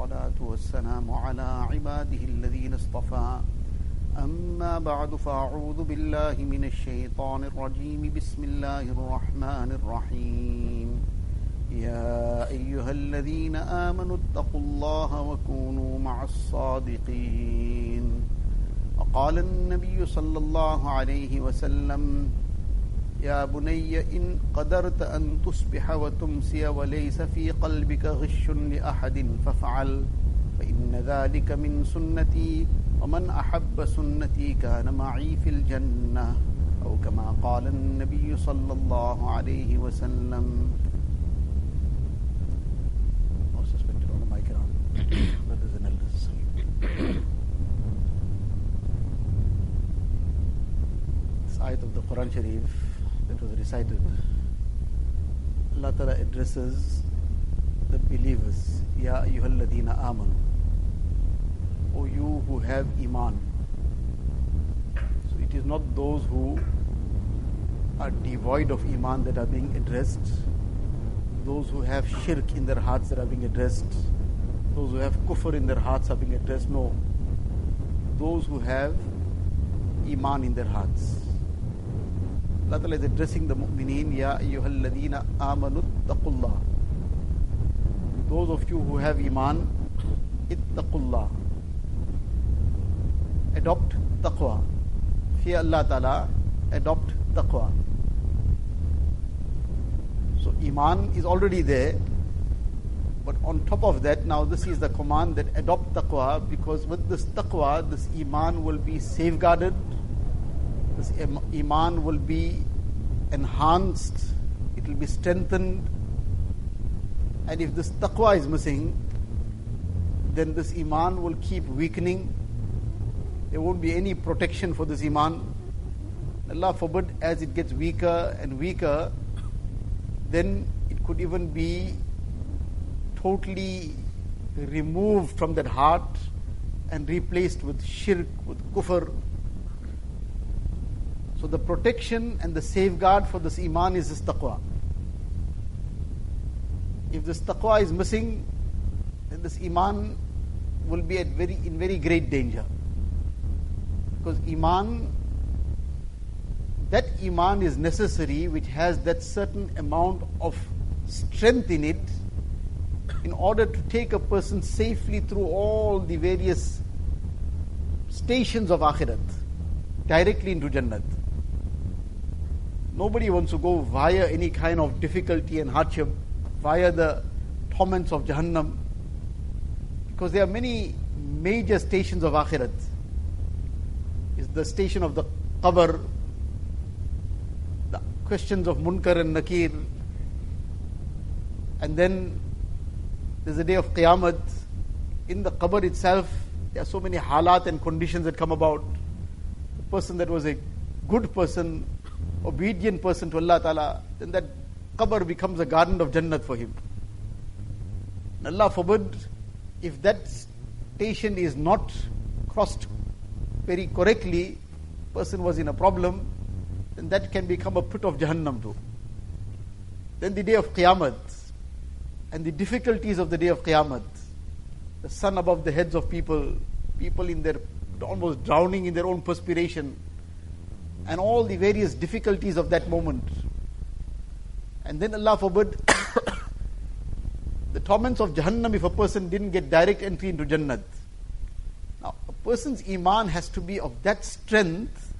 والصلاة والسلام على عباده الذين اصطفى. أما بعد، فأعوذ بالله من الشيطان الرجيم. بسم الله الرحمن الرحيم. يا أيها الذين آمنوا اتقوا الله وكونوا مع الصادقين. وقال النبي صلى الله عليه وسلم يا بني إن قدرت أن تصبح وتمسي وليس في قلبك غش لأحد فافعل فإن ذلك من سنتي ومن أحب سنتي كان معي في الجنة أو كما قال النبي صلى الله عليه وسلم. Of the Quran Sharif that was recited, Allah Ta'ala addresses the believers, Ya ayyuhalladina amanu, O you who have iman. So it is not those who are devoid of iman that are being addressed, those who have shirk in their hearts that are being addressed, those who have kufr in their hearts are being addressed. No. Those who have iman in their hearts. Allah Ta'ala is addressing the mu'mineen, Ya ayyuhalladina amanu taqullah. Those of you who have iman, ittaqullah. Adopt taqwa. Fear Allah Ta'ala, adopt taqwa. So iman is already there. But on top of that, now this is the command that adopt taqwa because with this taqwa, this iman will be safeguarded, this iman will be enhanced, it will be strengthened. And if this taqwa is missing, then this iman will keep weakening. There won't be any protection for this iman. Allah forbid, as it gets weaker and weaker, then it could even be totally removed from that heart and replaced with shirk, with kufr. So the protection and the safeguard for this iman is this taqwa. If this taqwa is missing, then this iman will be at very in very great danger. Because iman, that iman is necessary which has that certain amount of strength in it in order to take a person safely through all the various stations of akhirat directly into jannat nobody wants to go via any kind of difficulty and hardship via the torments of jahannam because there are many major stations of akhirat is the station of the qabr the questions of munkar and nakir and then there's a day of Qiyamah. In the qabr itself, there are so many halat and conditions that come about. The person that was a good person, obedient person to Allah Ta'ala, then that qabr becomes a garden of Jannat for him. And Allah forbid, if that station is not crossed very correctly, person was in a problem, then that can become a pit of Jahannam too. Then the day of Qiyamah, and the difficulties of the day of Qiyamah. The sun above the heads of people, people in their almost drowning in their own perspiration, and all the various difficulties of that moment. And then Allah forbid the torments of Jahannam if a person didn't get direct entry into Jannat. Now, a person's Iman has to be of that strength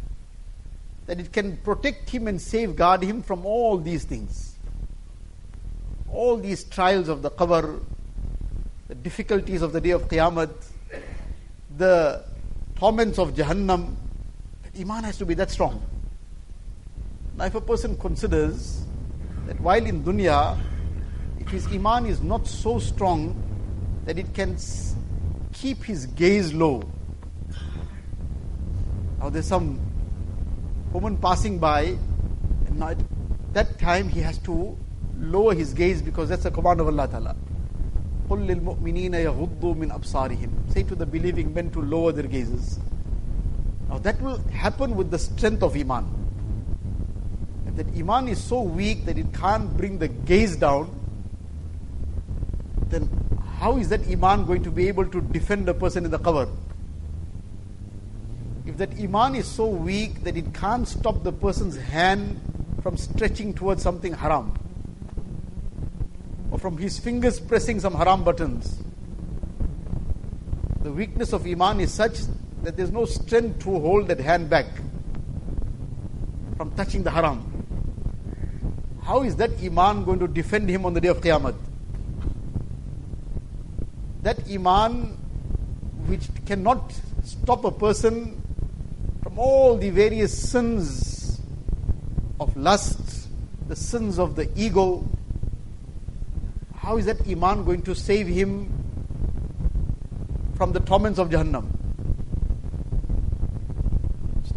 that it can protect him and safeguard him from all these things all these trials of the qabr, the difficulties of the day of Qiyamah, the torments of Jahannam, Iman has to be that strong. Now, if a person considers that while in dunya, if his Iman is not so strong that it can keep his gaze low. Now, there's some woman passing by, and now at that time he has to lower his gaze because that's a command of Allah Ta'ala. Say to the believing men to lower their gazes. Now that will happen with the strength of Iman. If that Iman is so weak that it can't bring the gaze down, then how is that Iman going to be able to defend a person in the qabr? If that Iman is so weak that it can't stop the person's hand from stretching towards something haram, or from his fingers pressing some haram buttons, the weakness of Iman is such that there's no strength to hold that hand back from touching the haram. How is that Iman going to defend him on the day of Qiyamah? That Iman which cannot stop a person from all the various sins of lust, the sins of the ego. How is that Iman going to save him from the torments of Jahannam?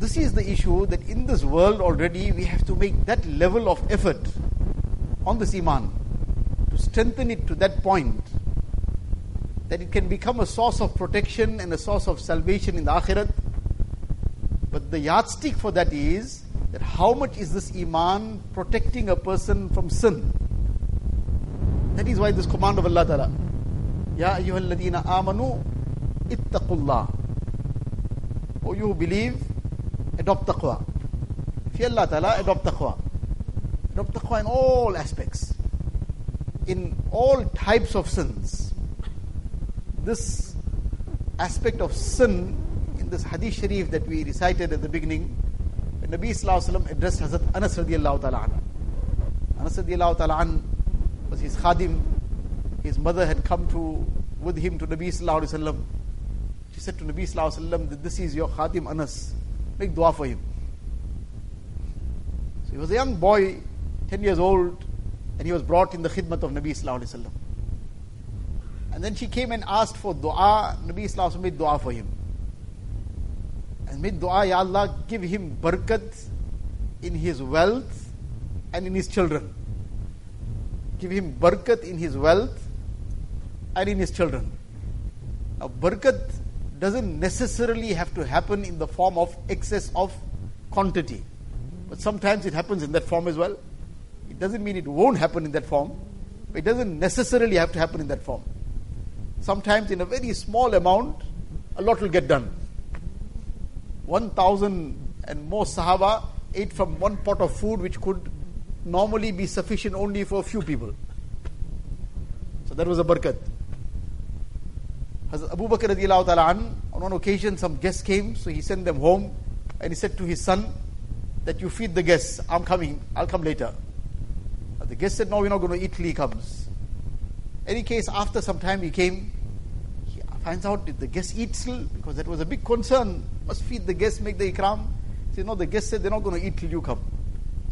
This is the issue that in this world already we have to make that level of effort on this Iman to strengthen it to that point that it can become a source of protection and a source of salvation in the Akhirat. But the yardstick for that is that how much is this Iman protecting a person from sin? That is why this command of Allah Ta'ala. Ya ayyuhalladina amanu ittaqullah. O you who believe, adopt taqwa. Fear Allah Ta'ala, adopt taqwa. Adopt taqwa in all aspects. In all types of sins. This aspect of sin in this hadith sharif that we recited at the beginning, when Nabi Sallallahu addressed Hazrat Anas radiallahu ta'ala an. Anas radiallahu ta'ala was his khadim. His mother had come to with him to Nabi Sallallahu Alaihi Wasallam. She said to Nabi Sallallahu Alaihi Wasallam that this is your khadim Anas. Make dua for him. So he was a young boy, 10 years old, and he was brought in the khidmat of Nabi Sallallahu Wasallam. And then she came and asked for dua. Nabi Sallallahu made dua for him. And made dua, Ya Allah, give him barakat in his wealth and in his children. Give him barakat in his wealth and in his children. Now, barakat doesn't necessarily have to happen in the form of excess of quantity. But sometimes it happens in that form as well. It doesn't mean it won't happen in that form, it doesn't necessarily have to happen in that form. Sometimes in a very small amount, a lot will get done. 1,000 and more Sahaba ate from one pot of food which could normally be sufficient only for a few people. So that was a barakat. Abu Bakr radiallahu on one occasion some guests came, so he sent them home and he said to his son that you feed the guests, I'm coming, I'll come later. The guest said, no, we're not going to eat till he comes. Any case, after some time he came, he finds out did the guest eat still? Because that was a big concern. Must feed the guests, make the ikram. He said, no, the guest said they're not going to eat till you come.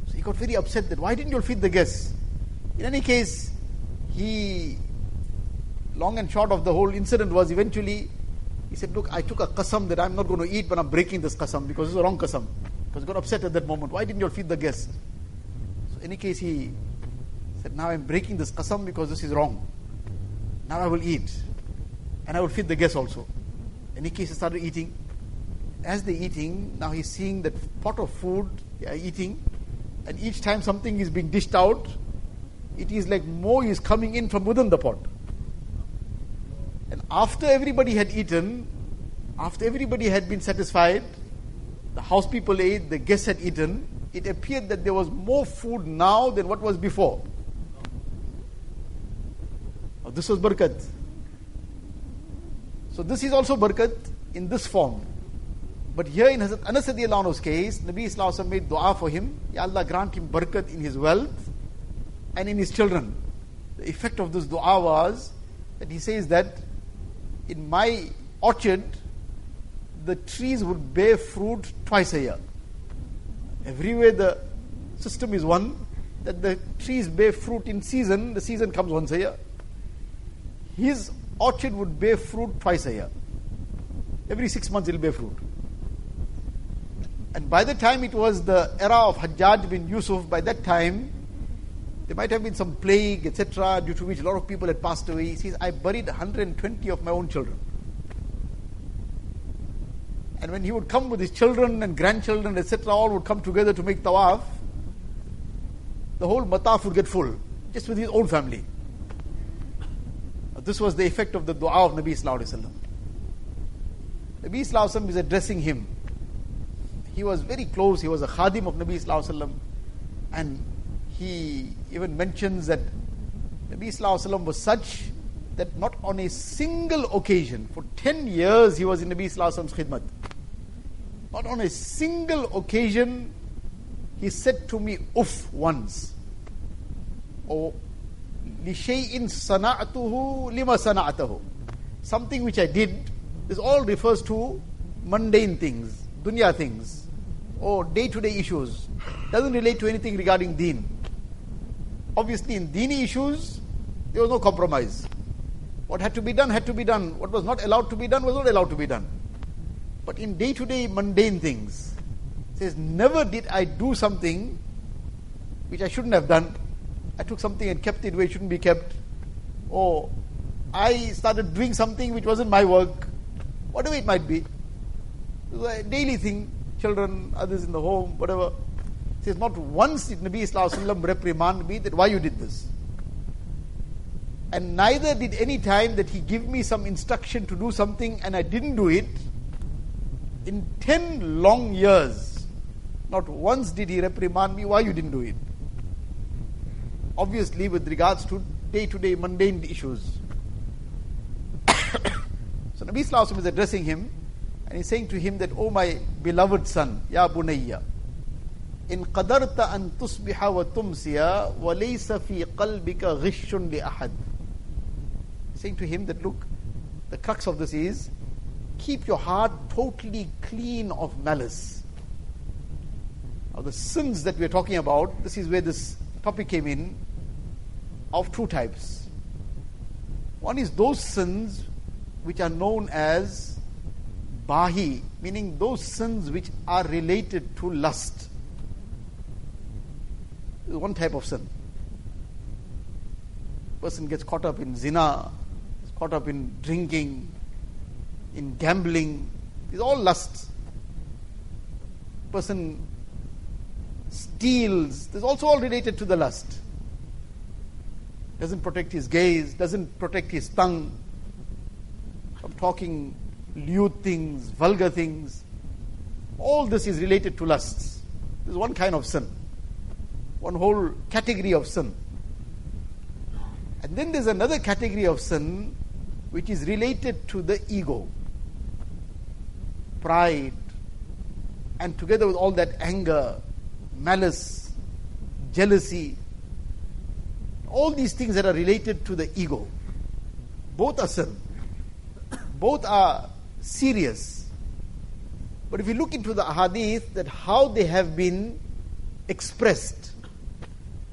So he got very upset that why didn't you feed the guests? In any case, he long and short of the whole incident was eventually he said, Look, I took a qasam that I'm not going to eat, but I'm breaking this qasam because it's a wrong qasam. Because he got upset at that moment. Why didn't you feed the guests? So, in any case, he said, Now I'm breaking this qasam because this is wrong. Now I will eat. And I will feed the guests also. In any case, he started eating. As they're eating, now he's seeing that pot of food eating. And each time something is being dished out, it is like more is coming in from within the pot. And after everybody had eaten, after everybody had been satisfied, the house people ate, the guests had eaten, it appeared that there was more food now than what was before. Now, this was barakat. So this is also barakat in this form. But here in Hazrat Anas anhu's case, Nabi Islam made dua for him. Ya Allah grant him barakat in his wealth and in his children. The effect of this dua was that he says that in my orchard, the trees would bear fruit twice a year. Everywhere the system is one, that the trees bear fruit in season, the season comes once a year. His orchard would bear fruit twice a year. Every six months it will bear fruit. And by the time it was the era of Hajjaj bin Yusuf, by that time, there might have been some plague, etc., due to which a lot of people had passed away. He says, I buried 120 of my own children. And when he would come with his children and grandchildren, etc., all would come together to make tawaf, the whole mataf would get full, just with his own family. This was the effect of the dua of Nabi Sallallahu Alaihi Wasallam. Nabi Sallallahu Alaihi Wasallam is addressing him. He was very close, he was a khadim of Nabi Sallallahu Alaihi Wasallam. And he even mentions that Nabi Sallallahu Alaihi Wasallam was such that not on a single occasion, for 10 years he was in Nabi Sallallahu Alaihi Wasallam's khidmat. Not on a single occasion he said to me, uff once. Or لِشَيْءٍ صَنَعْتُهُ لِمَا صَنَعْتَهُ Something which I did, this all refers to mundane things, dunya things, or day-to-day issues. Doesn't relate to anything regarding deen. Obviously in dini issues, there was no compromise. What had to be done had to be done. What was not allowed to be done was not allowed to be done. But in day-to-day mundane things, says, never did I do something which I shouldn't have done. I took something and kept it where it shouldn't be kept. Or I started doing something which wasn't my work. Whatever it might be. It daily thing. Children, others in the home, whatever. Says, not once did Nabi Sallallahu reprimand me that why you did this. And neither did any time that he give me some instruction to do something and I didn't do it. In 10 long years, not once did he reprimand me why you didn't do it. Obviously, with regards to day to day mundane issues. so Nabi Sallallahu is addressing him and he's saying to him that, Oh my beloved son, Ya Bunayya, tusbiha wa tumsiya wa laysa fi qalbika ghishun li ahad. Saying to him that, look, the crux of this is keep your heart totally clean of malice of the sins that we are talking about, this is where this topic came in, of two types. One is those sins which are known as bahi, meaning those sins which are related to lust. One type of sin. Person gets caught up in zina, is caught up in drinking, in gambling. These all lusts. Person steals. This is also all related to the lust. Doesn't protect his gaze, doesn't protect his tongue from talking lewd things, vulgar things. All this is related to lusts. This is one kind of sin, one whole category of sin. And then there's another category of sin which is related to the ego, pride, and together with all that anger, malice, jealousy, all these things that are related to the ego. Both are sin. Both are serious. But if you look into the hadith, that how they have been expressed,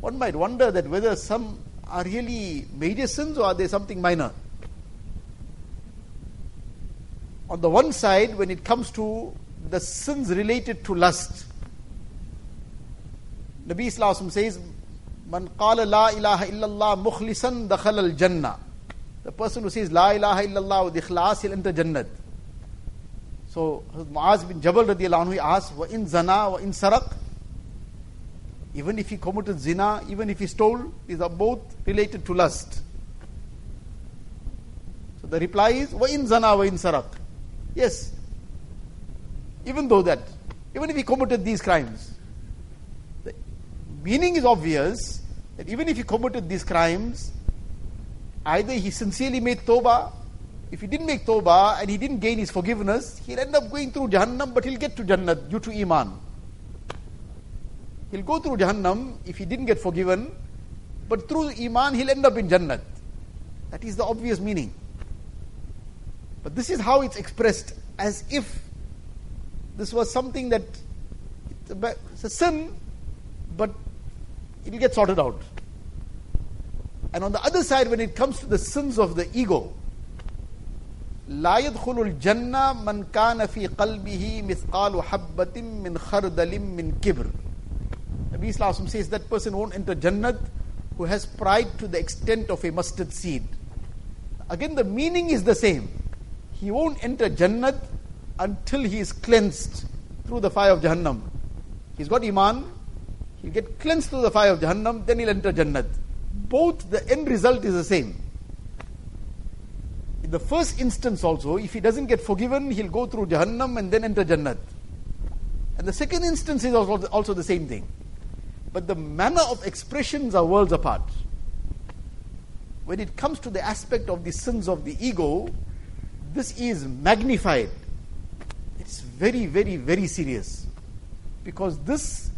one might wonder that whether some are really major sins or are they something minor. On the one side, when it comes to the sins related to lust, Nabi Wasallam says, Man qala la ilaha illallah mukhlisan dakhal al jannah. The person who says la ilaha illallah with ikhlas, he'll enter Jannat. So Muaz bin Jabal radiallahu anhu asked, wa in zana wa in sarak. Even if he committed zina, even if he stole, these are both related to lust. So the reply is, wa in zana wa in sarak. Yes. Even though that, even if he committed these crimes, the meaning is obvious that even if he committed these crimes, either he sincerely made tawbah, if he didn't make tawbah and he didn't gain his forgiveness, he'll end up going through Jahannam, but he'll get to Jannah due to Iman. He'll go through Jahannam if he didn't get forgiven, but through Iman he'll end up in Jannah. That is the obvious meaning. But this is how it's expressed as if this was something that it's a sin, but it will get sorted out. And on the other side, when it comes to the sins of the ego, لا يدخل الجنة من كان في قلبه مثقال حبة من خردل من كبر. Nabi Islam says that person won't enter Jannat who has pride to the extent of a mustard seed. Again, the meaning is the same. He won't enter Jannat until he is cleansed through the fire of Jahannam. He's got Iman, He'll get cleansed through the fire of Jahannam, then he'll enter Jannat. Both the end result is the same. In the first instance, also, if he doesn't get forgiven, he'll go through Jahannam and then enter Jannat. And the second instance is also the same thing. But the manner of expressions are worlds apart. When it comes to the aspect of the sins of the ego, this is magnified. It's very, very, very serious. Because this,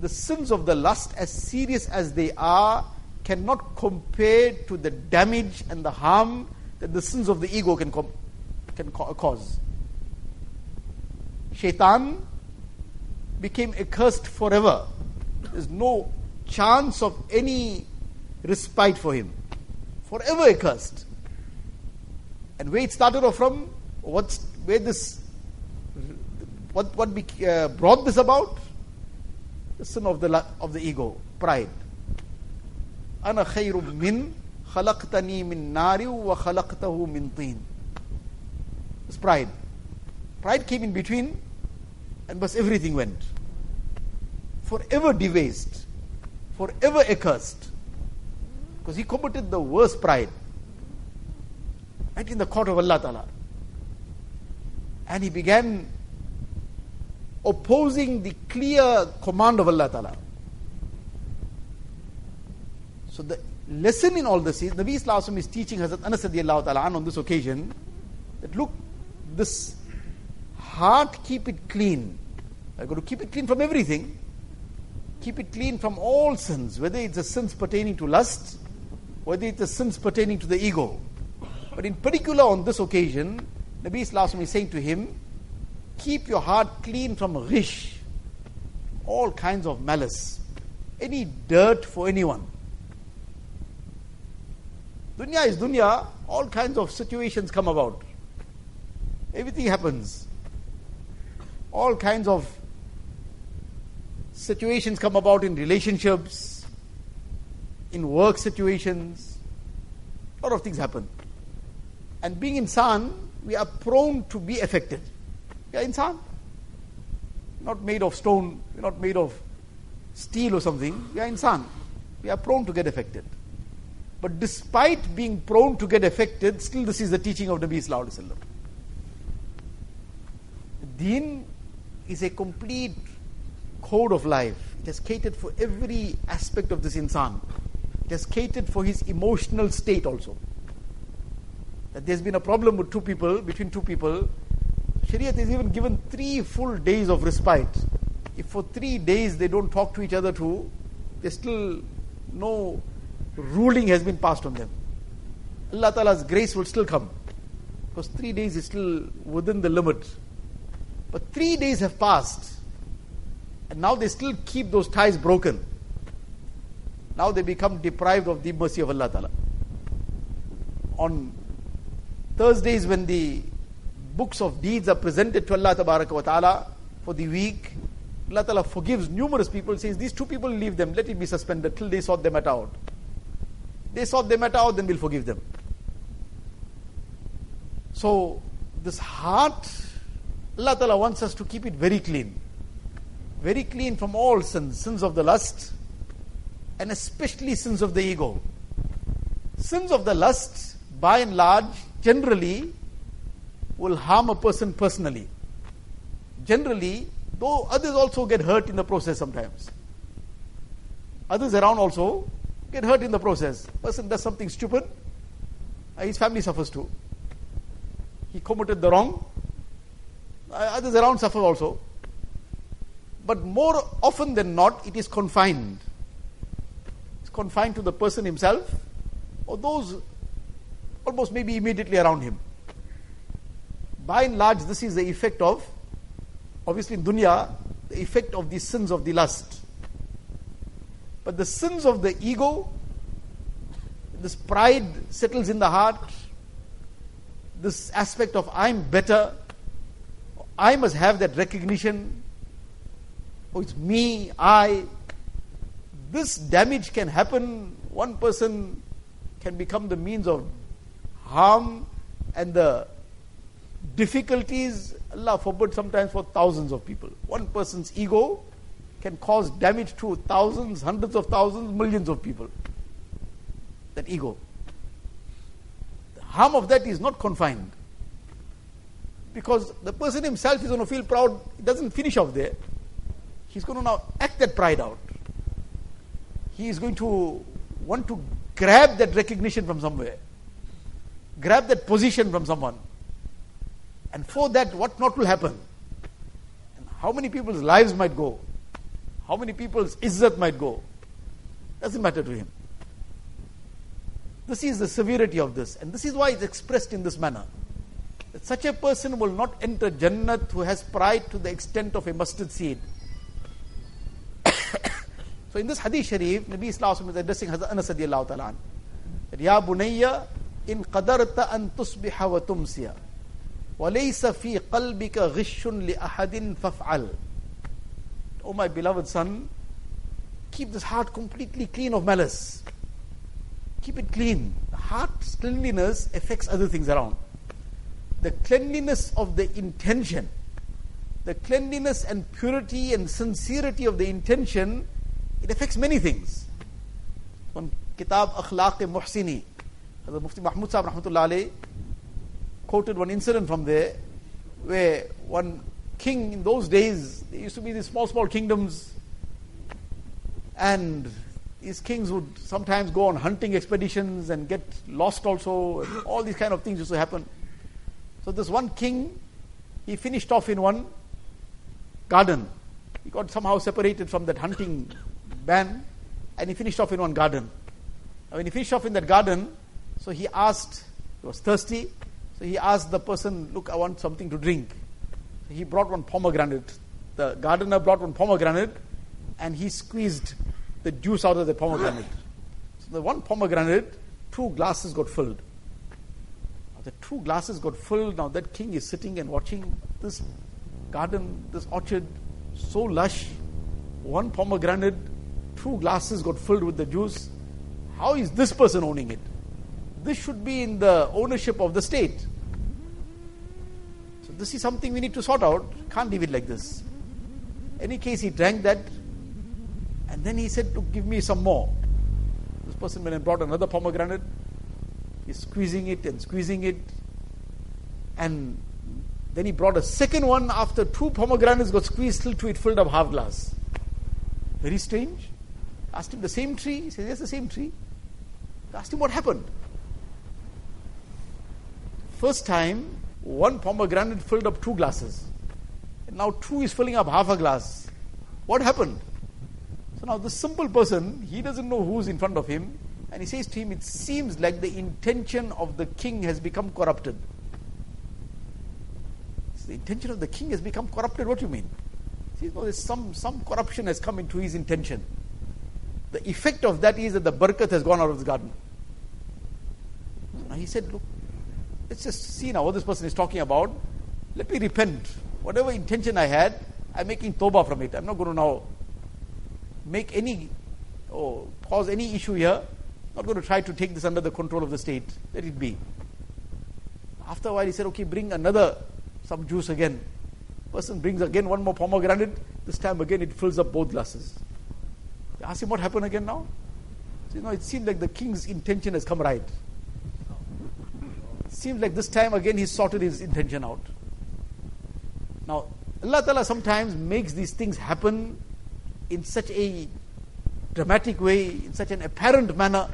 the sins of the lust, as serious as they are, cannot compare to the damage and the harm that the sins of the ego can, com- can cause. Shaitan became accursed forever There's no chance of any respite for him. Forever accursed. And where it started off from, what's where this what what be, uh, brought this about? The sin of the of the ego, pride. أنا خير من خلقتني من نار وخلقته من طين. It's pride. Pride came in between and thus everything went. Forever debased, forever accursed. Because he committed the worst pride. Right in the court of Allah Ta'ala. And he began opposing the clear command of Allah Ta'ala. So the lesson in all this is Nabi Islam is teaching Hazrat Anas ta'ala on this occasion that look, this heart, keep it clean. I've got to keep it clean from everything. Keep it clean from all sins, whether it's the sins pertaining to lust, whether it's the sins pertaining to the ego. But in particular on this occasion, Nabi Islam is saying to him, keep your heart clean from ghish, all kinds of malice, any dirt for anyone. Dunya is dunya, all kinds of situations come about. Everything happens. All kinds of situations come about in relationships, in work situations. A lot of things happen. And being insan, we are prone to be affected. We are insan. Not made of stone, we're not made of steel or something. We are insan. We are prone to get affected. But despite being prone to get affected, still this is the teaching of Nabi Sallallahu Alaihi Wasallam. Deen is a complete code of life. It has catered for every aspect of this insan. It has catered for his emotional state also. That there's been a problem with two people, between two people. Shariat is even given three full days of respite. If for three days they don't talk to each other too, there's still no ruling has been passed on them. Allah Ta'ala's grace will still come. Because three days is still within the limit. But three days have passed. And now they still keep those ties broken. Now they become deprived of the mercy of Allah Ta'ala. On Thursdays, when the books of deeds are presented to Allah Ta'ala for the week, Allah Ta'ala forgives numerous people, says, These two people, leave them, let it be suspended till they sort them out. They sort the matter out, then we'll forgive them. So, this heart, Allah Ta'ala wants us to keep it very clean. Very clean from all sins, sins of the lust, and especially sins of the ego. Sins of the lust, by and large, generally, will harm a person personally. Generally, though others also get hurt in the process sometimes. Others around also get hurt in the process. Person does something stupid, uh, his family suffers too. He committed the wrong, uh, others around suffer also. But more often than not, it is confined. It's confined to the person himself or those almost maybe immediately around him. By and large, this is the effect of, obviously in dunya, the effect of the sins of the lust. But the sins of the ego, this pride settles in the heart, this aspect of I'm better, I must have that recognition. Oh, it's me, I. This damage can happen. One person can become the means of harm and the difficulties, Allah forbid, sometimes for thousands of people. One person's ego can cause damage to thousands, hundreds of thousands, millions of people. That ego. The harm of that is not confined. Because the person himself is going to feel proud, it doesn't finish off there. He's going to now act that pride out. He is going to want to grab that recognition from somewhere, grab that position from someone. And for that, what not will happen? And how many people's lives might go? How many people's izzat might go? Doesn't matter to him. This is the severity of this, and this is why it's expressed in this manner. That such a person will not enter Jannat who has pride to the extent of a mustard seed. so in this hadith sharif, Nabi Islam is addressing Hazrat Anas radiallahu ta'ala that Ya bunayya in qadarta an tusbiha wa tumsiya وليس في قلبك غش لأحد فافعل Oh my beloved son, keep this heart completely clean of malice. Keep it clean. The heart's cleanliness affects other things around. The cleanliness of the intention, the cleanliness and purity and sincerity of the intention, it affects many things. One Kitab Akhlaq Muhsini, Hazrat Mufti Mahmud Sahib Rahmatullah quoted one incident from there where one king in those days, there used to be these small, small kingdoms, and these kings would sometimes go on hunting expeditions and get lost also. and all these kind of things used to happen. So this one king, he finished off in one garden. He got somehow separated from that hunting band, and he finished off in one garden. When he finished off in that garden, so he asked, he was thirsty, so he asked the person, Look, I want something to drink. So he brought one pomegranate. The gardener brought one pomegranate, and he squeezed the juice out of the pomegranate. So the one pomegranate, two glasses got filled. Now the two glasses got filled. Now that king is sitting and watching this garden, this orchard, so lush. One pomegranate, two glasses got filled with the juice. How is this person owning it? This should be in the ownership of the state. So this is something we need to sort out. Can't leave it like this. Any case, he drank that and then he said give me some more. This person went and brought another pomegranate. He's squeezing it and squeezing it. And then he brought a second one after two pomegranates got squeezed till to it filled up half glass. Very strange. Asked him the same tree. He says, Yes, the same tree. Asked him what happened. First time, one pomegranate filled up two glasses. And now two is filling up half a glass. What happened? So now this simple person, he doesn't know who's in front of him, and he says to him, It seems like the intention of the king has become corrupted. The intention of the king has become corrupted. What do you mean? He says, No, there's some, some corruption has come into his intention. The effect of that is that the barakat has gone out of the garden. He said, Look, let's just see now what this person is talking about. Let me repent. Whatever intention I had, I'm making tawbah from it. I'm not going to now make any or cause any issue here. I'm Not going to try to take this under the control of the state. Let it be. After a while, he said, "Okay, bring another some juice again." Person brings again one more pomegranate. This time again, it fills up both glasses. Ask him what happened again now. So, you know, it seems like the king's intention has come right. It seems like this time again he sorted his intention out. Now, Allah Ta'ala sometimes makes these things happen in such a dramatic way, in such an apparent manner,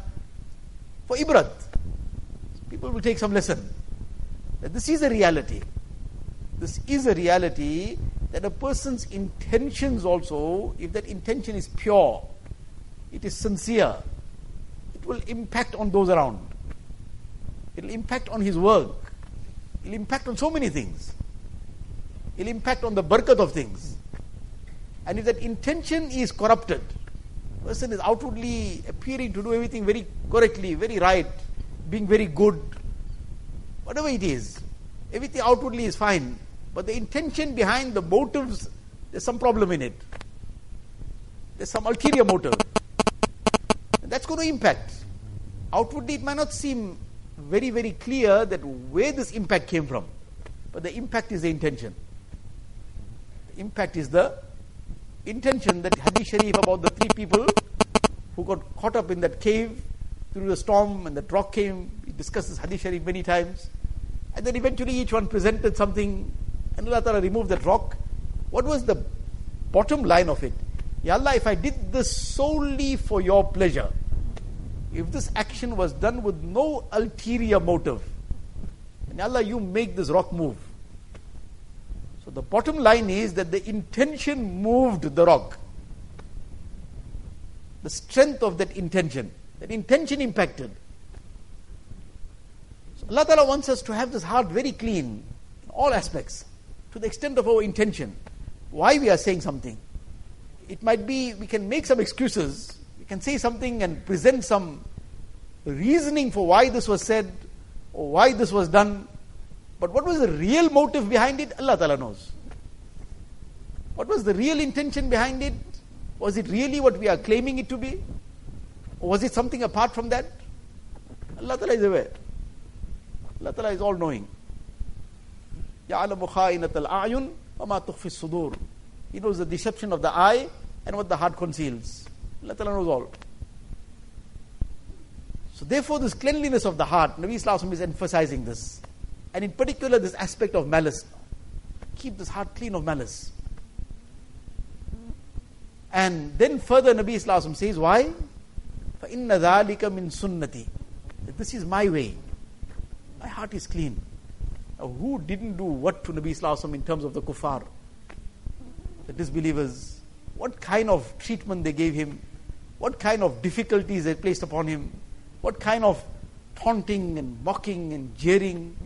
for ibrat. People will take some lesson. That this is a reality. This is a reality that a person's intentions also, if that intention is pure, it is sincere, it will impact on those around. It will impact on his work. It will impact on so many things. It will impact on the barakat of things. And if that intention is corrupted, person is outwardly appearing to do everything very correctly, very right, being very good, whatever it is, everything outwardly is fine, but the intention behind the motives, there's some problem in it. There's some ulterior motive. That's going to impact. Outwardly, it might not seem very, very clear that where this impact came from, but the impact is the intention. The impact is the intention that Hadith Sharif about the three people who got caught up in that cave through the storm and the rock came, it discussed this hadith sharif many times. And then eventually each one presented something, and Allah Ta'ala removed that rock. What was the bottom line of it? Ya Allah, if I did this solely for your pleasure, if this action was done with no ulterior motive, and Allah, you make this rock move. So the bottom line is that the intention moved the rock. The strength of that intention. That intention impacted. So Allah Ta'ala wants us to have this heart very clean in all aspects, to the extent of our intention. Why we are saying something. It might be we can make some excuses, can say something and present some reasoning for why this was said or why this was done. But what was the real motive behind it? Allah Ta'ala knows. What was the real intention behind it? Was it really what we are claiming it to be? Or was it something apart from that? Allah Ta'ala is aware. Allah Ta'ala is all knowing. يَعْلَمُ خَائِنَةَ الْأَعْيُنِ وَمَا تُخْفِي الصُّدُورِ He knows the deception of the eye and what the heart conceals. Allah Ta'ala knows all. So therefore, this cleanliness of the heart, Nabi Islam is emphasizing this. And in particular, this aspect of malice. Keep this heart clean of malice. And then further, Nabi Islam says, why? فَإِنَّ ذَلِكَ مِن sunnati. This is my way. My heart is clean. Now, who didn't do what to Nabi Islam in terms of the kuffar? The disbelievers. What kind of treatment they gave him? What kind of difficulties they placed upon him? what kind of taunting and mocking and jeering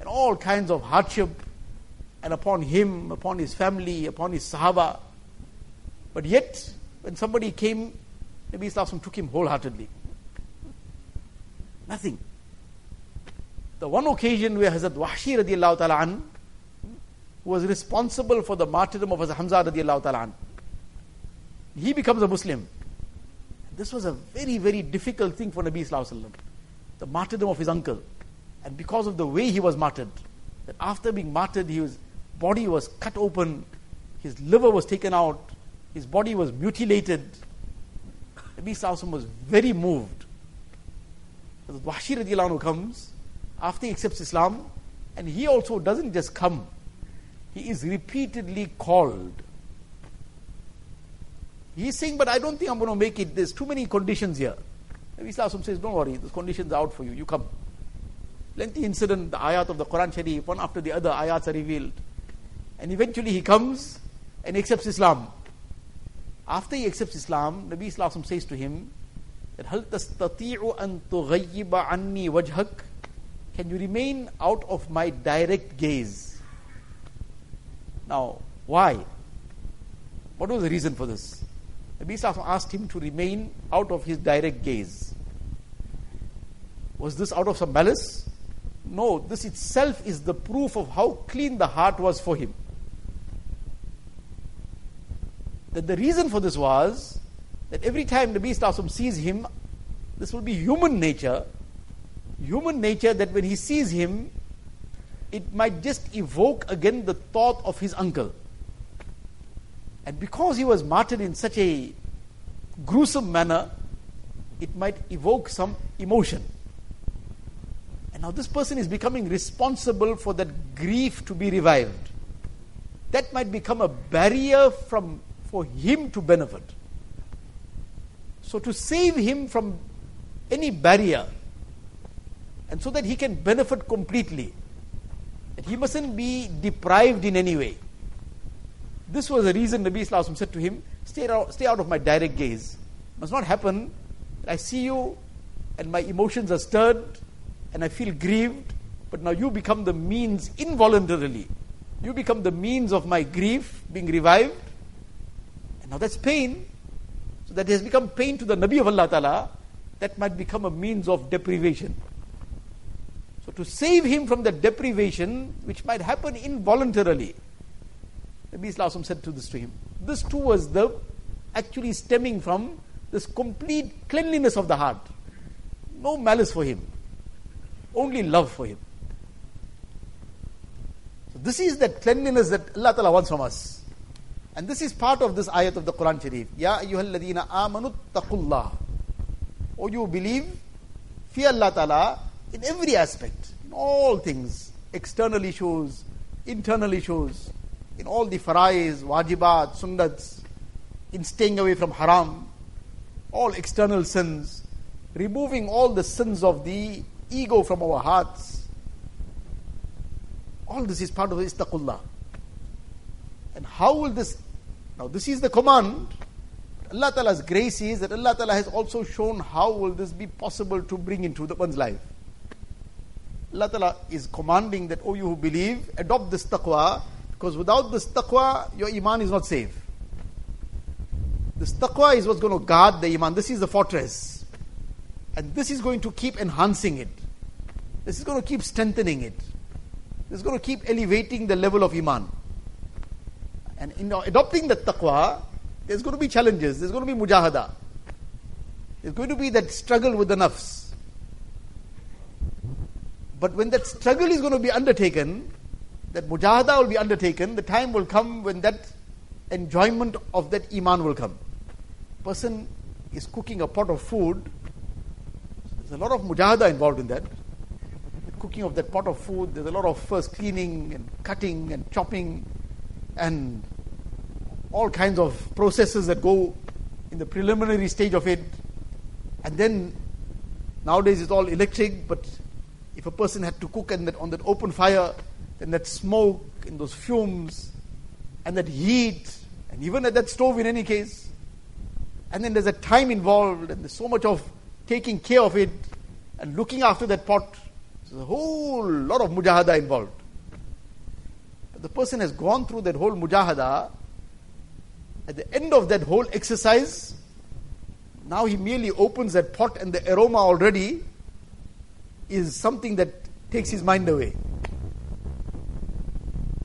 and all kinds of hardship and upon him, upon his family, upon his Sahaba. But yet, when somebody came, Nabi Islam took him wholeheartedly. Nothing. The one occasion where Hazrat Wahshi radiallahu ta'ala an, was responsible for the martyrdom of Hazrat Hamza radiallahu ta'ala an, he becomes a Muslim. This was a very, very difficult thing for Nabi Sallallahu the martyrdom of his uncle. And because of the way he was martyred, that after being martyred, his body was cut open, his liver was taken out, his body was mutilated. Nabi Sallallahu was very moved. So Wahshi radiallahu comes, after he accepts Islam, and he also doesn't just come, he is repeatedly called He's saying, but I don't think I'm going to make it. There's too many conditions here. Nabi Sallallahu says, don't worry, those conditions are out for you. You come. Lengthy incident, the ayat of the Quran Sharif, one after the other, ayats are revealed. And eventually he comes and accepts Islam. After he accepts Islam, Nabi Sallallahu says to him, that hal an anni wajhak? Can you remain out of my direct gaze? Now, why? What was the reason for this? Nabi Sallallahu asked him to remain out of his direct gaze. Was this out of some malice? No, this itself is the proof of how clean the heart was for him. That the reason for this was that every time Nabi Sallallahu sees him, this will be human nature. Human nature that when he sees him, it might just evoke again the thought of his uncle. And because he was martyred in such a gruesome manner, it might evoke some emotion. And now this person is becoming responsible for that grief to be revived. That might become a barrier from, for him to benefit. So, to save him from any barrier, and so that he can benefit completely, that he mustn't be deprived in any way. This was the reason Nabi Islam said to him, stay out, stay out of my direct gaze. It must not happen I see you and my emotions are stirred and I feel grieved, but now you become the means involuntarily. You become the means of my grief being revived. And now that's pain. So that has become pain to the Nabi of Allah Ta'ala. That might become a means of deprivation. So to save him from the deprivation, which might happen involuntarily, Nabi Islam said to this to him. This too was the actually stemming from this complete cleanliness of the heart. No malice for him. Only love for him. So this is that cleanliness that Allah Ta'ala wants from us. And this is part of this ayat of the Quran Sharif. Ya ayyuhalladhina amanu taqullah. O you believe, fear Allah Ta'ala in every aspect, in all things, external issues, internal issues, in all the farais, wajibat, sunnats, in staying away from haram, all external sins, removing all the sins of the ego from our hearts. All this is part of ittaqullah. And how will this? Now, this is the command. Allah Ta'ala's grace is that Allah Ta'ala has also shown how will this be possible to bring into the one's life. Allah Ta'ala is commanding that, oh, you who believe, adopt this taqwa, because without this taqwa, your iman is not safe. This taqwa is what's going to guard the iman. This is the fortress. And this is going to keep enhancing it. This is going to keep strengthening it. This is going to keep elevating the level of iman. And in adopting the taqwa, there's going to be challenges. There's going to be mujahada. There's going to be that struggle with the nafs. But when that struggle is going to be undertaken, that mujahada will be undertaken, the time will come when that enjoyment of that iman will come. Person is cooking a pot of food. There's a lot of mujahada involved in that. The cooking of that pot of food, there's a lot of first cleaning and cutting and chopping and all kinds of processes that go in the preliminary stage of it. And then nowadays it's all electric, but if a person had to cook and on that open fire, then that smoke and those fumes and that heat, and even at that stove in any case, and then there's a time involved, and there's so much of taking care of it and looking after that pot. There's a whole lot of mujahada involved. But the person has gone through that whole mujahada. At the end of that whole exercise, now he merely opens that pot, and the aroma already is something that takes his mind away.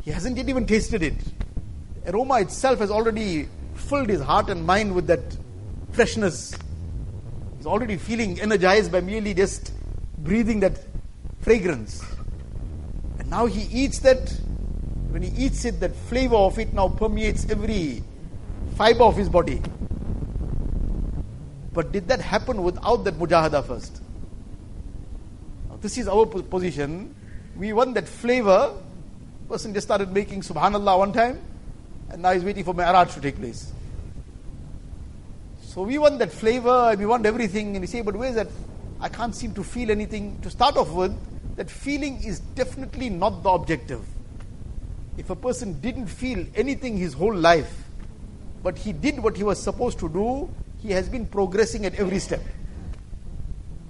He hasn't yet even tasted it. Aroma itself has already filled his heart and mind with that freshness. He's already feeling energized by merely just breathing that fragrance. And now he eats that. When he eats it, that flavor of it now permeates every fiber of his body. But did that happen without that mujahada first? Now, this is our position. We want that flavor. Person just started making subhanallah one time, and now he's waiting for Mi'raj to take place. So we want that flavor and we want everything, and you say, but where is that? I can't seem to feel anything. To start off with, that feeling is definitely not the objective. If a person didn't feel anything his whole life, but he did what he was supposed to do, he has been progressing at every step.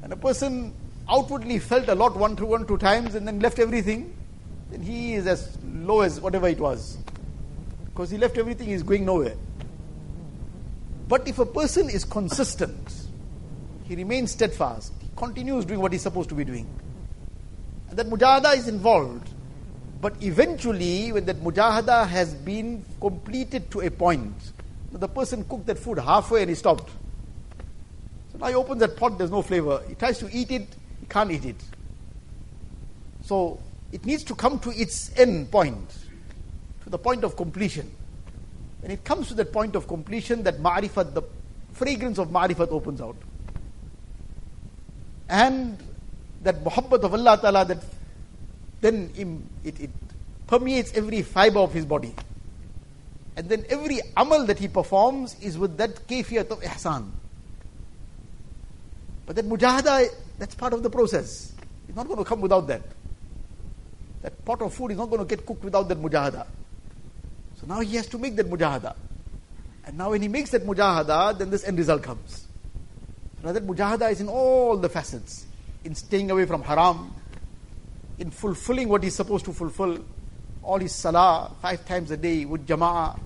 And a person outwardly felt a lot one to one two times and then left everything, then he is as low as whatever it was. Because he left everything, he's going nowhere. But if a person is consistent, he remains steadfast, he continues doing what he's supposed to be doing. And that mujahada is involved. But eventually, when that mujahada has been completed to a point, the person cooked that food halfway and he stopped. So now he opens that pot, there's no flavor. He tries to eat it, he can't eat it. So it needs to come to its end point, to the point of completion. When it comes to that point of completion, that ma'rifat, the fragrance of ma'rifat opens out. And that muhabbat of Allah Ta'ala, that then it, it permeates every fiber of his body. And then every amal that he performs is with that kafiyat of ihsan. But that mujahada, that's part of the process. It's not going to come without that. That pot of food is not going to get cooked without that mujahada. So now he has to make that mujahada. And now when he makes that mujahada, then this end result comes. So that mujahada is in all the facets. In staying away from haram, in fulfilling what he's supposed to fulfill, all his salah, five times a day with jama'ah,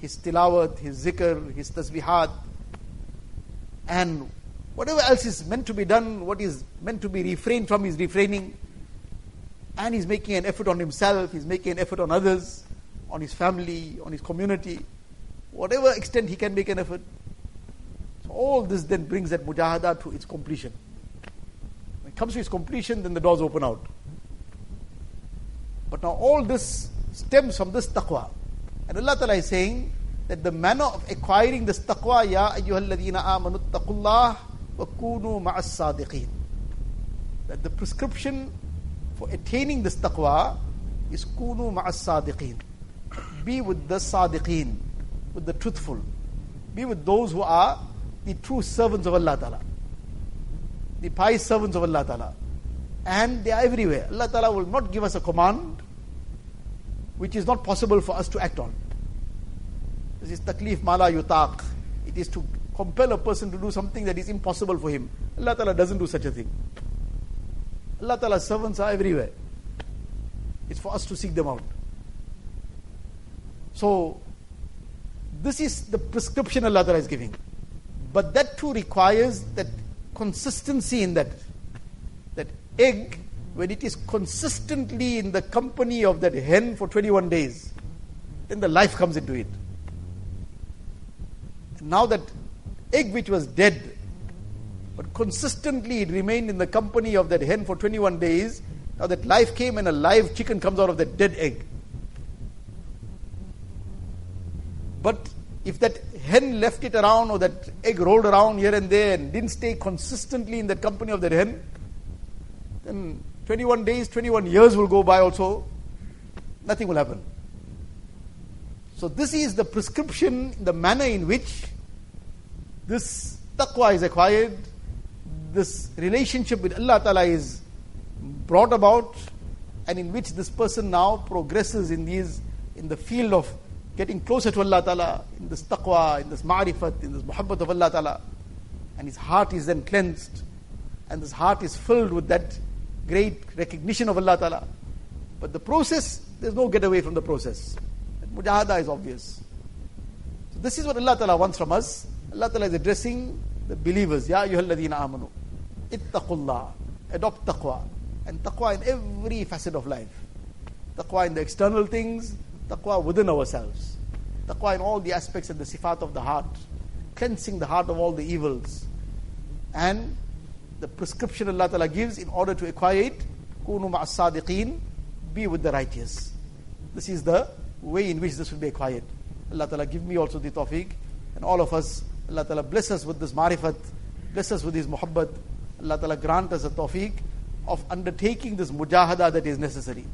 his tilawat, his zikr, his tasbihat, and whatever else is meant to be done, what is meant to be refrained from, is refraining. And he's making an effort on himself, he's making an effort on others on his family, on his community, whatever extent he can make an effort. So all this then brings that mujahada to its completion. When it comes to its completion, then the doors open out. But now all this stems from this taqwa. And Allah Ta'ala is saying that the manner of acquiring this taqwa, Ya ayyuhalladhina amanu taqullah wa kunu ma'as sadiqeen. that the prescription for attaining this taqwa is kunu ma'as sadiqeen. Be with the sadiqeen, with the truthful. Be with those who are the true servants of Allah Ta'ala. The pious servants of Allah Ta'ala. And they are everywhere. Allah Ta'ala will not give us a command which is not possible for us to act on. This is taklif mala yutaq. It is to compel a person to do something that is impossible for him. Allah Ta'ala doesn't do such a thing. Allah Ta'ala's servants are everywhere. It's for us to seek them out. So, this is the prescription Allah Ta'ala is giving. But that too requires that consistency in that. That egg, when it is consistently in the company of that hen for 21 days, then the life comes into it. Now that egg which was dead, but consistently it remained in the company of that hen for 21 days. Now that life came and a live chicken comes out of that dead egg. But if that hen left it around or that egg rolled around here and there and didn't stay consistently in the company of that hen, then 21 days, 21 years will go by also, nothing will happen. So, this is the prescription, the manner in which this taqwa is acquired, this relationship with Allah Ta'ala is brought about, and in which this person now progresses in these in the field of getting closer to Allah Ta'ala, in this taqwa, in this ma'rifat, in this muhabbat of Allah Ta'ala. And his heart is then cleansed, and this heart is filled with that great recognition of Allah Ta'ala. But the process, there's no get away from the process. Mujahada is obvious. So this is what Allah Ta'ala wants from us. Allah Ta'ala is addressing the believers. Ya ayyuhalladhina amanu. Ittaqullah. Adopt taqwa. And taqwa in every facet of life. Taqwa in the external things, taqwa within ourselves. Taqwa in all the aspects and the sifat of the heart. Cleansing the heart of all the evils. And the prescription Allah Ta'ala gives in order to acquire it, kunu ma'as sadiqeen, be with the righteous. This is the way in which this will be acquired. Allah Ta'ala give me also the tawfiq and all of us Allah Ta'ala bless us with this marifat, bless us with His muhabbat. Allah Ta'ala grant us a tawfiq of undertaking this mujahada that is necessary.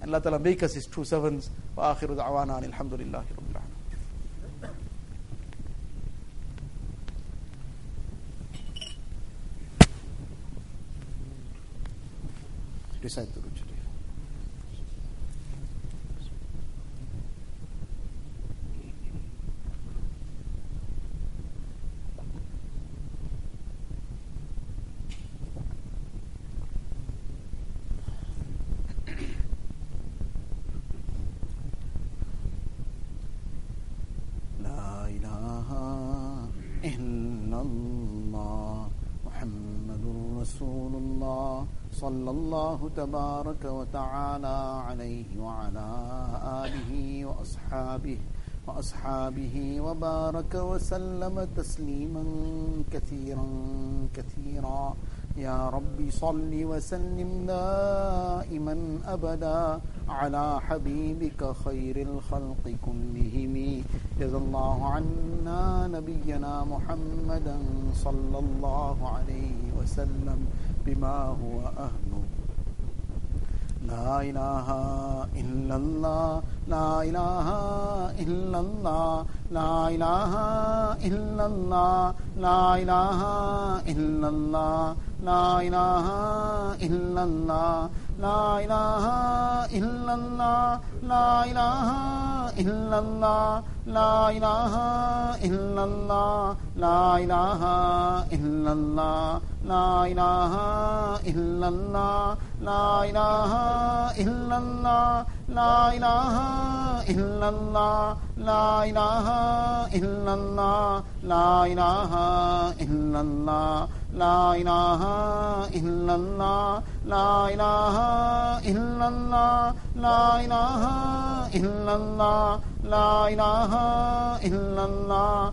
And Allah Ta'ala make us His true servants. Wa akhiru da'wana alhamdulillahi rabbil Recite the الله تبارك وتعالى عليه وعلى آله وأصحابه وأصحابه وبارك وسلم تسليما كثيرا كثيرا. يا رب صل وسلم دائما أبدا على حبيبك خير الخلق كلهم. جزا الله عنا نبينا محمدا صلى الله عليه وسلم بما هو أهله. لا الہ الا اللہ لا إلا الله، لا إله إلا الله، لا إله إلا الله، لا إله إلا الله، لا إله إلا الله، لا إله إلا الله، لا إله إلا الله، لا إله إلا الله. لا إله إلا الله لا إله إلا الله لا إله إلا الله لا إله إلا الله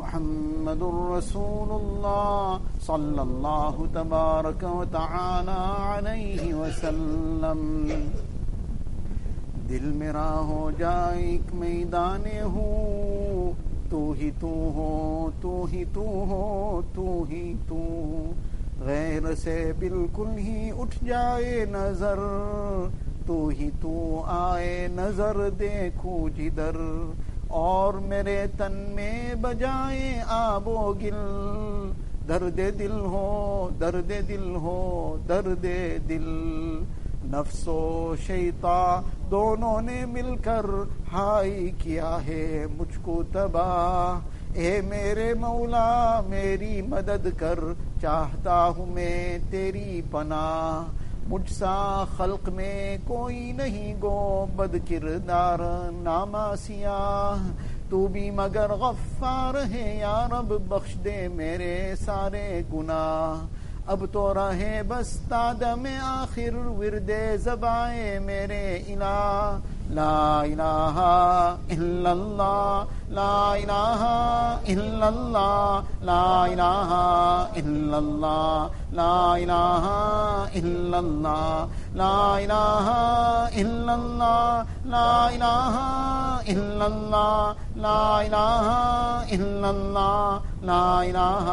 محمد رسول الله صلى الله تبارك وتعالى عليه وسلم۔ دل میرا ہو جائے ایک میدان ہوں تو ہی تو ہو، تو ہی تو ہو، تو ہی تو۔ غیر سے بالکل ہی اٹھ جائے نظر، تو ہی تو آئے نظر دیکھو جدھر جی اور میرے تن میں بجائے آب و گل۔ درد دل ہو، درد دل ہو، درد دل۔ نفس و شیتا دونوں نے مل کر ہائی کیا ہے مجھ کو تباہ۔ اے میرے مولا، میری مدد کر، چاہتا ہوں میں تیری پناہ۔ مجھ سا خلق میں کوئی نہیں گو بد کردار ناما سیاہ، تو بھی مگر غفار ہے یا رب، بخش دے میرے سارے گناہ۔ اب تو رہے بس تاد میں آخر، ورد زبائے میرے الہ۔ لا الہ الا اللہ۔ لا إله إلا الله لا إله إلا الله لا إله إلا الله لا إله إلا الله لا إله إلا الله لا إله إلا الله لا إله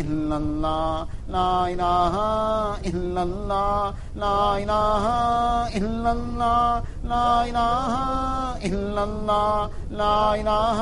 إلا الله لا إله إلا الله لا إله إلا الله لا إله إلا الله لا إله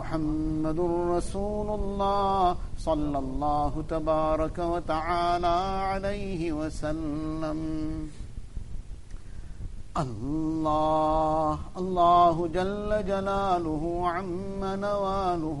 محمد رسول الله صلى الله تبارك وتعالى عليه وسلم. الله الله جل جلاله عم نواله.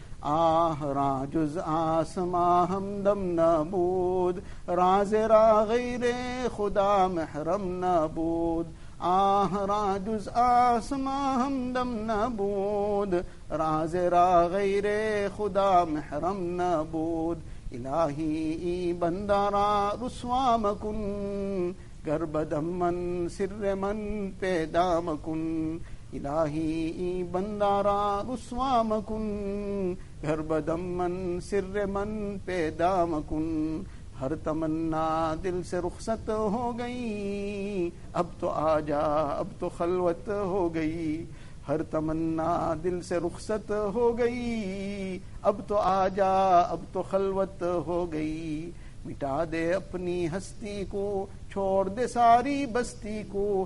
آه جز آسما دم نبود راز را غیر خدا، محرم نبود آه را جز آسما همدم نبود راز را غیر خدا، محرم نبود الهی ای بنده را رسوا مکن، گر بدم من سر من پیدا مکن۔ الہی بندارا رسوا مکن گھر بدم من، سر من پیدا مکن ہر تمنا دل سے رخصت ہو گئی، اب تو آ جا اب تو خلوت ہو گئی، ہر تمنا دل سے رخصت ہو گئی، اب تو آ جا اب تو خلوت ہو گئی، مٹا دے اپنی ہستی کو، چھوڑ دے ساری بستی کو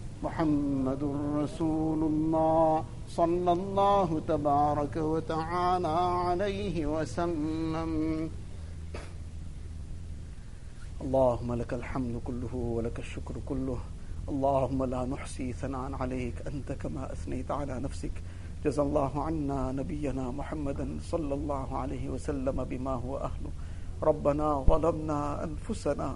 محمد رسول الله صلى الله تبارك وتعالى عليه وسلم. اللهم لك الحمد كله ولك الشكر كله. اللهم لا نحصي ثناء عليك. أنت كما أثنيت على نفسك. جزا الله عنا نبينا محمدا صلى الله عليه وسلم بما هو أهله. ربنا ظلمنا أنفسنا.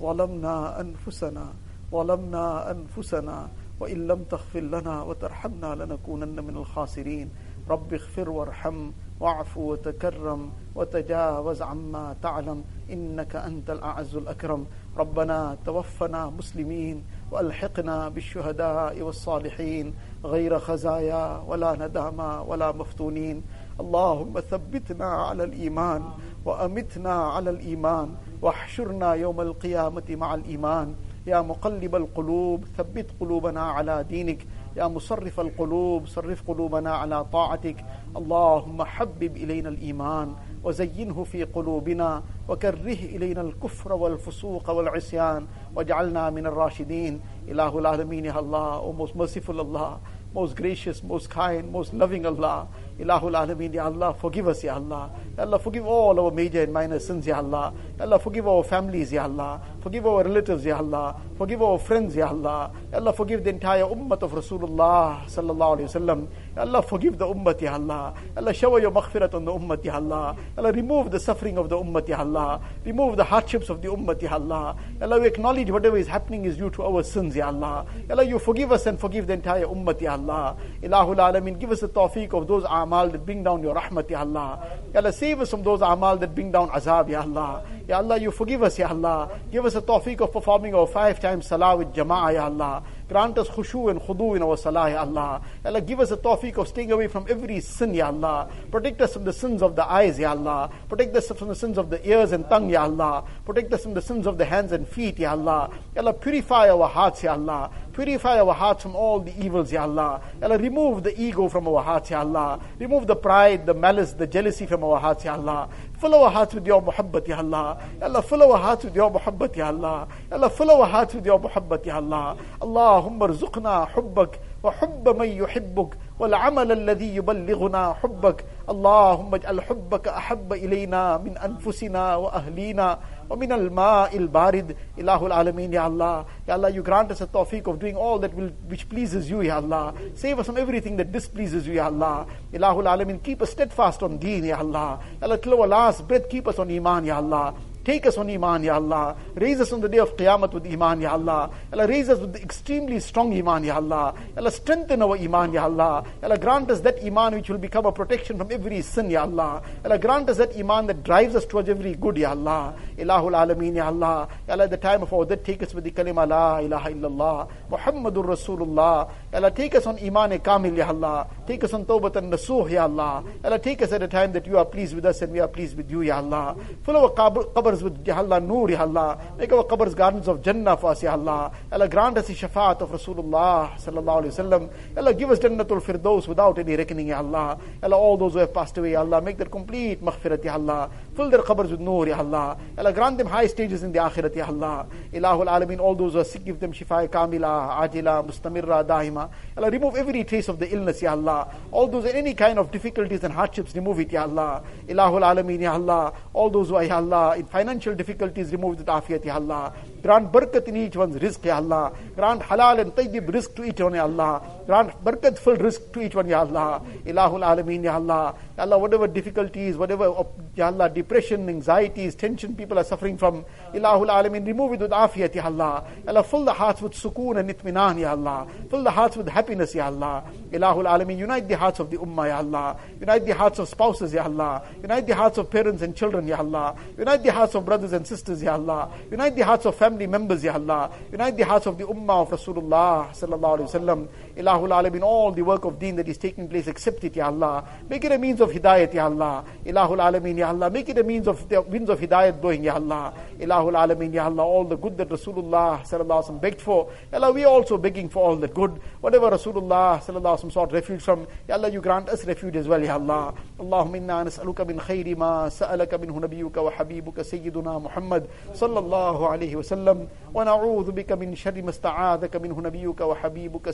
ظلمنا أنفسنا. ظلمنا أنفسنا وإن لم تغفر لنا وترحمنا لنكونن من الخاسرين. رب اغفر وارحم واعف وتكرم وتجاوز عما تعلم. إنك أنت الأعز الأكرم. ربنا توفنا مسلمين وألحقنا بالشهداء والصالحين. غير خزايا ولا ندامى ولا مفتونين. اللهم ثبتنا على الإيمان وأمتنا على الإيمان. واحشرنا يوم القيامة مع الإيمان. يا مقلب القلوب ثبت قلوبنا على دينك. يا مصرف القلوب صرف قلوبنا على طاعتك. اللهم حبب إلينا الإيمان وزينه في قلوبنا وكره إلينا الكفر والفسوق والعصيان واجعلنا من الراشدين. إله العالمين يا الله O most merciful Allah most gracious, most kind, most loving Allah. Ilahul Alameen, Ya Allah, forgive us, Ya Allah. Ya Allah, forgive all our major and minor sins, Ya Allah. Ya Allah, forgive our families, Ya Allah. Forgive our relatives, Ya Allah. Forgive our friends, Ya Allah. Ya Allah, forgive the entire ummah of Rasulullah sallallahu alayhi wasallam. Ya Allah, forgive the ummah, Ya Allah. Ya Allah, shower your maghfirat on the ummah, Ya Allah. Ya Allah, remove the suffering of the ummah, Ya Allah. Remove the hardships of the ummah, Ya Allah. Ya Allah, we acknowledge whatever is happening is due to our sins, Ya Allah. Ya Allah, you forgive us and forgive the entire ummah, Ya Allah. Ilahul Alameen, give us the tawfiq of those amal that bring down your rahmat, Ya Allah. Ya Allah, save us from those amal that bring down azab, Ya Allah. Ya Allah, you forgive us, Ya Allah. Give us the tawfiq of performing our five times salah with jama'ah, Ya Allah. Grant us khushu and khudu in our salah, Ya Allah. Ya Allah, give us the tawfiq of staying away from every sin, Ya Allah. Protect us from the sins of the eyes, Ya Allah. Protect us from the sins of the ears and tongue, Ya Allah. Protect us from the sins of the hands and feet, Ya Allah. Ya Allah, purify our hearts, Ya Allah. Purify our hearts from all the evils, Ya Allah. Ya Allah, remove the ego from our hearts, Ya Allah. Remove the pride, the malice, the jealousy from our hearts, Ya Allah. Fill our hearts with your muhabbat, Ya Allah. Ya Allah, fill our hearts with your muhabbat, Ya Allah. Ya Allah, fill our hearts with your muhabbat, Ya Allah. Allahumma rzuqna hubbak وحب من يحبك والعمل الذي يبلغنا حبك اللهم اجعل حبك احب الينا من انفسنا واهلينا ومن الماء البارد إله العالمين يا Allah Ya Allah you grant us a tawfiq of doing all that will which pleases you Ya Allah save us from everything that displeases you Ya Allah Ilahul Alameen keep us steadfast on deen Ya Allah Ya Allah till our last breath keep us on iman Ya Allah Take us on Iman, Ya Allah. Raise us on the day of Qiyamah with Iman, Ya Allah. Allah, raise us with extremely strong Iman, Ya Allah. Allah, strengthen our Iman, Ya Allah. Allah, grant us that Iman which will become a protection from every sin, Ya Allah. Allah, grant us that Iman that drives us towards every good, Ya Allah. Ilahul Alameen, Ya Allah. Ya Allah, the time of our death, take us with the kalima La ilaha illallah. Muhammadur Rasulullah. Ya Allah, take us on Iman Kamil, Ya Allah. Take us on Tawbat and Nasuh, Ya Allah. Ya Allah, take us at a time that you are pleased with us and we are pleased with you, Ya Allah. Fill our qabrs with, Ya Allah, Noor, Ya Allah. Make our qabrs gardens of Jannah for us, Ya Allah. Allah, grant us the shafaat of Rasulullah, Sallallahu Alaihi Wasallam. Allah, give us Jannatul Firdaus without any reckoning, Ya Allah. Allah, all those who have passed away, Ya Allah, make their complete maghfirat, Ya Allah. Fill their qabrs with Noor, Ya Allah. Allah, grant them high stages in the Akhirat, Ya Allah. Ilahul Alameen, all those who are sick, give them shifa kamila, ajila, mustamirra, dahima. Allah, remove every trace of the illness, Ya Allah. All those, any kind of difficulties and hardships, remove it, Ya Allah. Ilahul Alameen, Ya Allah. All those who are, Ya Allah, in financial difficulties, remove it, afiyat, Ya Allah. Grant barakat in each one's rizq, Ya Allah. Grant halal and tayyib rizq to each one, Ya Allah. Grant barakat rizq to each one, Ya Allah. Ilahul Alameen, Ya Allah. Ya Allah, whatever difficulties, whatever, Ya Allah, depression, anxieties, tension people are suffering from, Ilahul Alameen, remove it with afiyat, Ya Allah. Ya Allah, fill the hearts with sukoon and itminan, Ya Allah. Fill the hearts with happiness, Ya Allah. Ilahul Alameen, unite the hearts of the ummah, Ya Allah. Unite the hearts of spouses, Ya Allah. Unite the hearts of parents and children, Ya Allah. Unite the hearts of brothers and sisters, Ya Allah. Unite the hearts of family members, Ya Allah. Unite the hearts of the ummah of Rasulullah, Sallallahu Alaihi Wasallam. Ilahul Alameen, all the work of deen that is taking place, accept it, Ya Allah. Make it a means of hidayat, Ya Allah. Ilahul Alameen, Ya Allah. Make it a means of the winds of hidayat blowing, Ya Allah. Ilahul Alameen, Ya Allah. All the good that Rasulullah Sallallahu Alaihi Wasallam begged for, Ya Allah, we are also begging for all that good. Whatever Rasulullah Sallallahu Alaihi Wasallam sought refuge from, Ya Allah, you grant us refuge as well, Ya Allah. اللهم إنا نسألك من خير ما سألك منه نبيك وحبيبك سيدنا محمد صلى الله عليه وسلم ونعوذ بك من شر ما استعاذك منه نبيك وحبيبك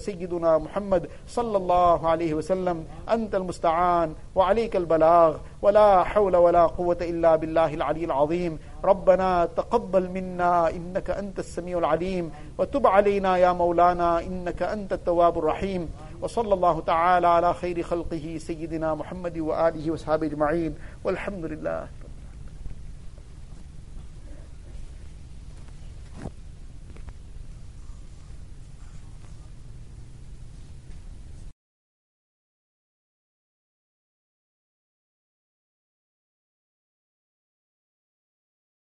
محمد صلى الله عليه وسلم أنت المستعان وعليك البلاغ ولا حول ولا قوة إلا بالله العلي العظيم. ربنا تقبل منا إنك أنت السميع العليم. وتب علينا يا مولانا إنك أنت التواب الرحيم. وصلى الله تعالى على خير خلقه سيدنا محمد وآله وصحبه أجمعين. والحمد لله